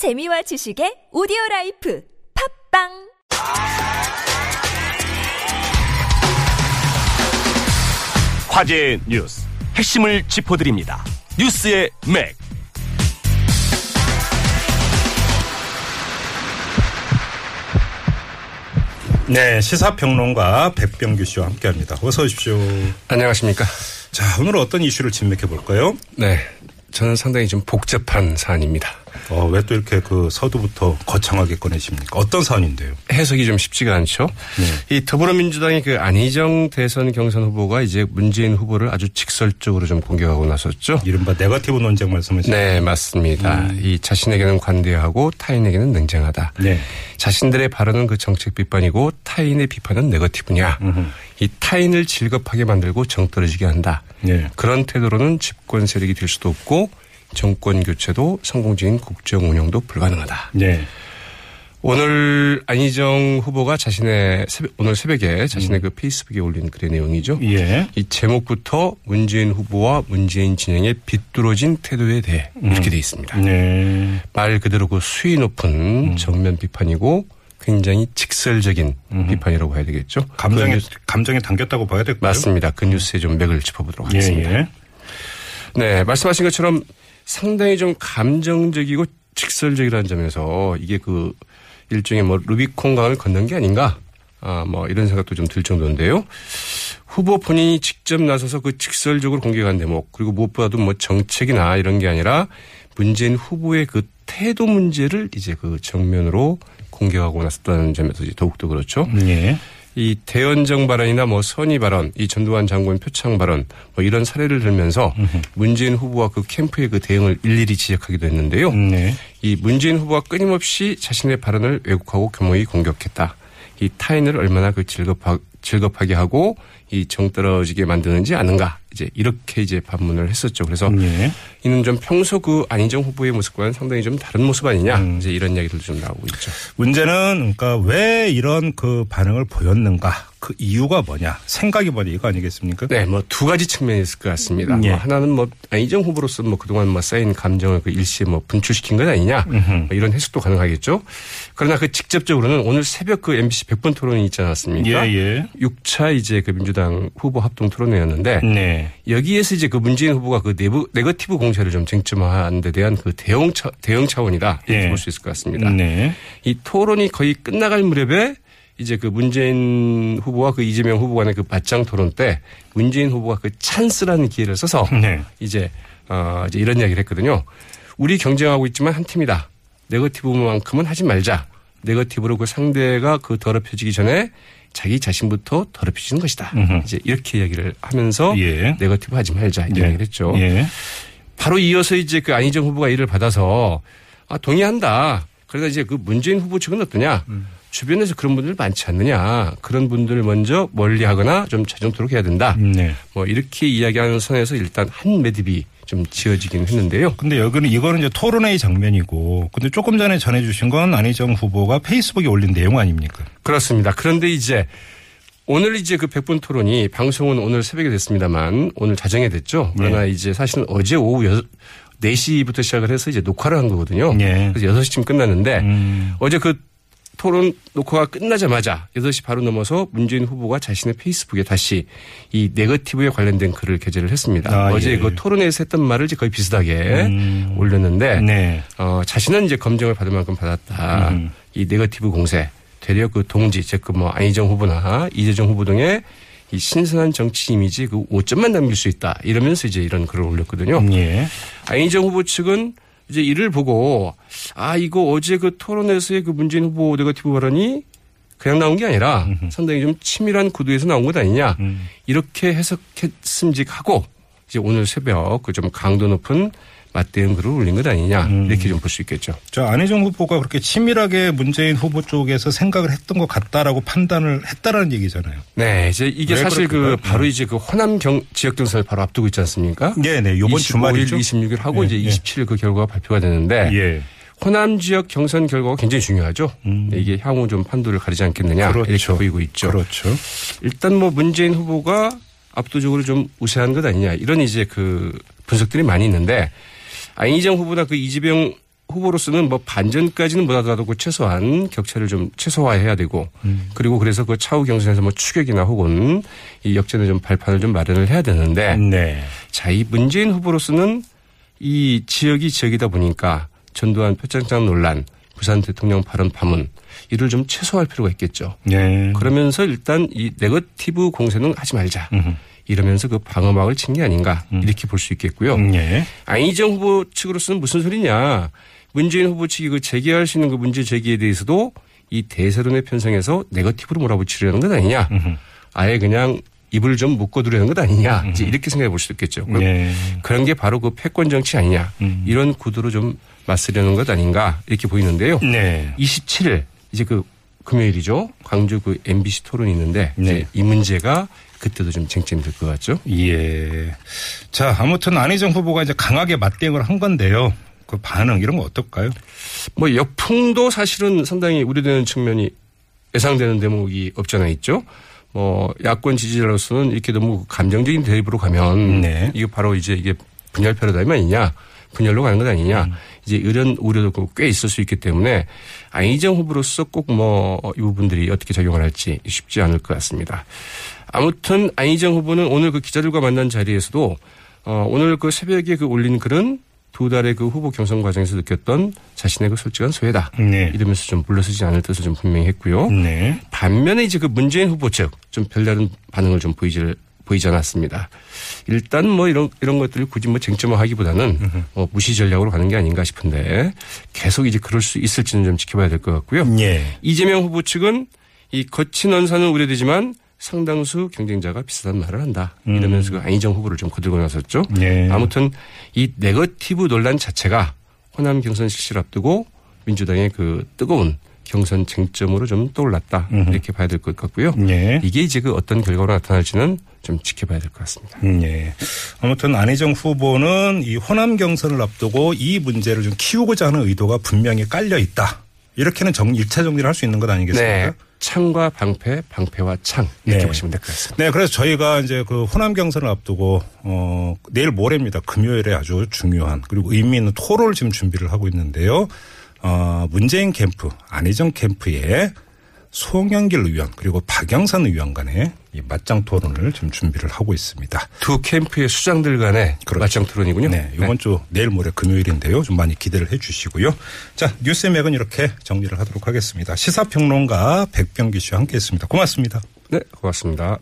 재미와 지식의 오디오 라이프 팟빵 화제의 뉴스 핵심을 짚어드립니다. 뉴스의 맥. 네, 시사평론가 백병규 씨와 함께합니다. 어서 오십시오. 안녕하십니까. 자, 오늘 어떤 이슈를 진맥해 볼까요? 네. 저는 상당히 좀 복잡한 사안입니다. 어, 왜 또 이렇게 그 서두부터 거창하게 꺼내십니까? 어떤 사안인데요? 해석이 좀 쉽지가 않죠. 네. 이 더불어민주당의 그 안희정 대선 경선 후보가 이제 문재인 후보를 아주 직설적으로 좀 공격하고 나섰죠. 이른바 네거티브 논쟁 말씀하시죠? 네, 맞습니다. 이 자신에게는 관대하고 타인에게는 냉정하다. 네. 자신들의 발언은 그 정책 비판이고 타인의 비판은 네거티브냐. 이 타인을 질겁하게 만들고 정 떨어지게 한다. 네. 그런 태도로는 집권 세력이 될 수도 없고 정권 교체도 성공적인 국정 운영도 불가능하다. 네. 오늘 안희정 후보가 자신의 새벽, 오늘 새벽에 자신의 그 페이스북에 올린 글의 내용이죠. 예. 이 제목부터 문재인 후보와 문재인 진영의 비뚤어진 태도에 대해 이렇게 돼 있습니다. 네. 말 그대로 그 수위 높은 정면 비판이고 굉장히 직설적인 비판이라고 해야 되겠죠. 감정에, 그 감정에 담겼다고 봐야 될까요? 맞습니다. 그 뉴스에 좀 맥을 짚어보도록 예, 하겠습니다. 예. 네, 말씀하신 것처럼 상당히 좀 감정적이고 직설적이라는 점에서 이게 그 일종의 뭐 루비콘 강을 건넌 게 아닌가. 아, 뭐 이런 생각도 좀 들 정도인데요. 후보 본인이 직접 나서서 그 직설적으로 공개한 대목 그리고 무엇보다도 뭐 정책이나 이런 게 아니라 문재인 후보의 그 태도 문제를 이제 그 정면으로 공격하고 나섰다는 점에서 이제 더욱더 그렇죠. 예. 이 대연정 발언이나 뭐 선의 발언, 이 전두환 장관 표창 발언 뭐 이런 사례를 들면서 문재인 후보와 그 캠프의 그 대응을 일일이 지적하기도 했는데요. 네. 이 문재인 후보가 끊임없이 자신의 발언을 왜곡하고 교모히 공격했다. 이 타인을 얼마나 그 즐겁하, 즐겁하게 하고 이 정 떨어지게 만드는지 아는가. 이제 이렇게 이제 반문을 했었죠. 그래서 예. 이는 좀 평소 그 안희정 후보의 모습과는 상당히 좀 다른 모습 아니냐. 이제 이런 이야기들도 좀 나오고 있죠. 문제는 그러니까 왜 이런 그 반응을 보였는가? 그 이유가 뭐냐? 생각이 뭐냐? 이거 아니겠습니까? 네, 뭐 두 가지 측면이 있을 것 같습니다. 예. 뭐 하나는 뭐 안희정 후보로서 뭐 그동안 뭐 쌓인 감정을 그 일시에 뭐 분출시킨 것 아니냐 뭐 이런 해석도 가능하겠죠. 그러나 그 직접적으로는 오늘 새벽 그 MBC 100분 토론이 있지 않았습니까? 예, 예. 6차 이제 그 민주당 후보 합동 토론회였는데 네. 여기에서 이제 그 문재인 후보가 그 내부 네거티브 공세를 좀 쟁점화하는 데 대한 그 대응 차, 대응 차원이다 이렇게 예. 볼수 있을 것 같습니다. 네. 이 토론이 거의 끝나갈 무렵에 이제 그 문재인 후보와 그 이재명 후보 간의 그 맞짱 토론 때 문재인 후보가 그 찬스라는 기회를 써서 네. 이제 어 이제 이런 이야기를 했거든요. 우리 경쟁하고 있지만 한 팀이다. 네거티브만큼은 하지 말자. 네거티브로 그 상대가 그 더럽혀지기 전에 자기 자신부터 더럽혀지는 것이다. 이제 이렇게 이야기를 하면서 예. 네거티브 하지 말자 이런 예. 이야기를 했죠. 예. 바로 이어서 이제 그 안희정 후보가 이를 받아서 아 동의한다. 그러다 이제 그 문재인 후보 측은 어떠냐? 주변에서 그런 분들 많지 않느냐? 그런 분들을 먼저 멀리 하거나 좀 자정토록 해야 된다. 네. 뭐 이렇게 이야기하는 선에서 일단 한 매듭이 좀 지어지긴 했는데요. 근데 여기는 이거는 이제 토론회의 장면이고 근데 조금 전에 전해 주신 건 안희정 후보가 페이스북에 올린 내용 아닙니까? 그렇습니다. 그런데 이제 오늘 이제 그 백분 토론이 방송은 오늘 새벽에 됐습니다만 오늘 자정에 됐죠. 그러나 이제 사실은 어제 오후 여 4시부터 시작을 해서 이제 녹화를 한 거거든요. 예. 그래서 6시쯤 끝났는데 음. 어제 그 토론 녹화가 끝나자마자 8시 바로 넘어서 문재인 후보가 자신의 페이스북에 다시 이 네거티브에 관련된 글을 게재를 했습니다. 아, 어제 예. 그 토론에서 했던 말을 이제 거의 비슷하게 음. 올렸는데 네. 어, 자신은 이제 검증을 받을 만큼 받았다. 음. 이 네거티브 공세 되려 그 동지 즉 그 뭐 안희정 후보나 이재정 후보 등의 이 신선한 정치 이미지 그 오점만 남길 수 있다. 이러면서 이제 이런 글을 올렸거든요. 예. 안희정 후보 측은 이제 이를 보고 아 이거 어제 그 토론에서의 그 문재인 후보 네거티브 발언이 그냥 나온 게 아니라 상당히 좀 치밀한 구도에서 나온 것 아니냐 음. 이렇게 해석했음직하고 이제 오늘 새벽 그 좀 강도 높은 맞대응 글을 올린 것 아니냐 음. 이렇게 좀 볼 수 있겠죠. 저 안희정 후보가 그렇게 치밀하게 문재인 후보 쪽에서 생각을 했던 것 같다라고 판단을 했다라는 얘기잖아요. 네, 이제 이게 왜 사실 그 그럴까요? 바로 이제 그 호남 경 지역 경선을 바로 앞두고 있지 않습니까? 네, 네. 요번 25일, 주말이죠. 26일 하고 예, 이제 예. 27일 그 결과가 발표가 되는데 예. 호남 지역 경선 결과가 굉장히 중요하죠. 음. 이게 향후 좀 판도를 가리지 않겠느냐 그렇죠. 이렇게 보이고 있죠. 그렇죠. 일단 뭐 문재인 후보가 압도적으로 좀 우세한 것 아니냐 이런 이제 그 분석들이 많이 있는데 안희정 후보나 그 이재명 후보로서는 뭐 반전까지는 못하더라도 그 최소한 격차를 좀 최소화해야 되고 그리고 그래서 그 차후 경선에서 뭐 추격이나 혹은 이 역전의 좀 발판을 좀 마련을 해야 되는데 네. 자, 이 문재인 후보로서는 이 지역이 지역이다 보니까 전두환 표창장 논란, 부산 대통령 발언 파문 이를 좀 최소화할 필요가 있겠죠. 네. 그러면서 일단 이 네거티브 공세는 하지 말자. 이러면서 그 방어막을 친 게 아닌가 이렇게 볼 수 있겠고요. 네. 안희정 후보 측으로서는 무슨 소리냐. 문재인 후보 측이 그 제기할 수 있는 그 문제 제기에 대해서도 이 대세론의 편성에서 네거티브로 몰아붙이려는 것 아니냐. 아예 그냥 입을 좀 묶어두려는 것 아니냐. 이제 이렇게 생각해 볼 수도 있겠죠. 그럼 네. 그런 게 바로 그 패권 정치 아니냐. 이런 구도로 좀 맞서려는 것 아닌가 이렇게 보이는데요. 네. 27일 이제 그 금요일이죠. 광주 그 MBC 토론이 있는데 네. 이제 이 문제가 그때도 좀 쟁점이 될 것 같죠. 예. 자, 아무튼 안희정 후보가 이제 강하게 맞대응을 한 건데요. 그 반응 이런 거 어떨까요? 뭐 역풍도 사실은 상당히 우려되는 측면이 예상되는 대목이 없잖아 있죠. 뭐 야권 지지자로서는 이렇게 너무 감정적인 대립으로 가면 네. 이게 바로 이제 이게 분열 패러다임 아니냐. 분열로 가는 것 아니냐. 음. 이제 이런 우려도 꽤 있을 수 있기 때문에 안희정 후보로서 꼭 뭐 이 부분들이 어떻게 작용을 할지 쉽지 않을 것 같습니다. 아무튼 안희정 후보는 오늘 그 기자들과 만난 자리에서도 어 오늘 그 새벽에 그 올린 글은 두 달의 그 후보 경선 과정에서 느꼈던 자신의 그 솔직한 소외다. 네. 이러면서 좀 물러서지 않을 뜻을 좀 분명히 했고요. 네. 반면에 이제 그 문재인 후보 측 좀 별다른 반응을 좀 보이질 보이지 않았습니다. 일단 뭐 이런 이런 것들을 굳이 뭐 쟁점화하기보다는 뭐 무시 전략으로 가는 게 아닌가 싶은데 계속 이제 그럴 수 있을지는 좀 지켜봐야 될 것 같고요. 예. 이재명 후보 측은 이 거친 언사는 우려되지만 상당수 경쟁자가 비슷한 말을 한다. 이러면서 그 안희정 후보를 좀 거들고 나섰죠. 예. 아무튼 이 네거티브 논란 자체가 호남 경선 실시를 앞두고 민주당의 그 뜨거운 경선 쟁점으로 좀 떠올랐다. 이렇게 봐야 될 것 같고요. 예. 이게 이제 그 어떤 결과로 나타날지는 좀 지켜봐야 될 것 같습니다. 예. 아무튼 안희정 후보는 이 호남 경선을 앞두고 이 문제를 좀 키우고자 하는 의도가 분명히 깔려 있다. 이렇게는 정, 1차 정리를 할 수 있는 것 아니겠습니까? 네. 창과 방패, 방패와 창 이렇게 네. 보시면 될 것 같습니다. 네, 그래서 저희가 이제 그 호남 경선을 앞두고 어 내일 모레입니다. 금요일에 아주 중요한 그리고 의미 있는 토론을 지금 준비를 하고 있는데요. 어 문재인 캠프, 안희정 캠프에 송영길 의원 그리고 박영선 의원 간의 이 맞짱 토론을 지금 준비를 하고 있습니다. 두 캠프의 수장들 간의 그렇죠. 맞짱 토론이군요. 네, 이번 주 내일 모레 금요일인데요. 좀 많이 기대를 해 주시고요. 자, 뉴스의 맥은 이렇게 정리를 하도록 하겠습니다. 시사평론가 백병기 씨와 함께 했습니다. 고맙습니다. 네, 고맙습니다.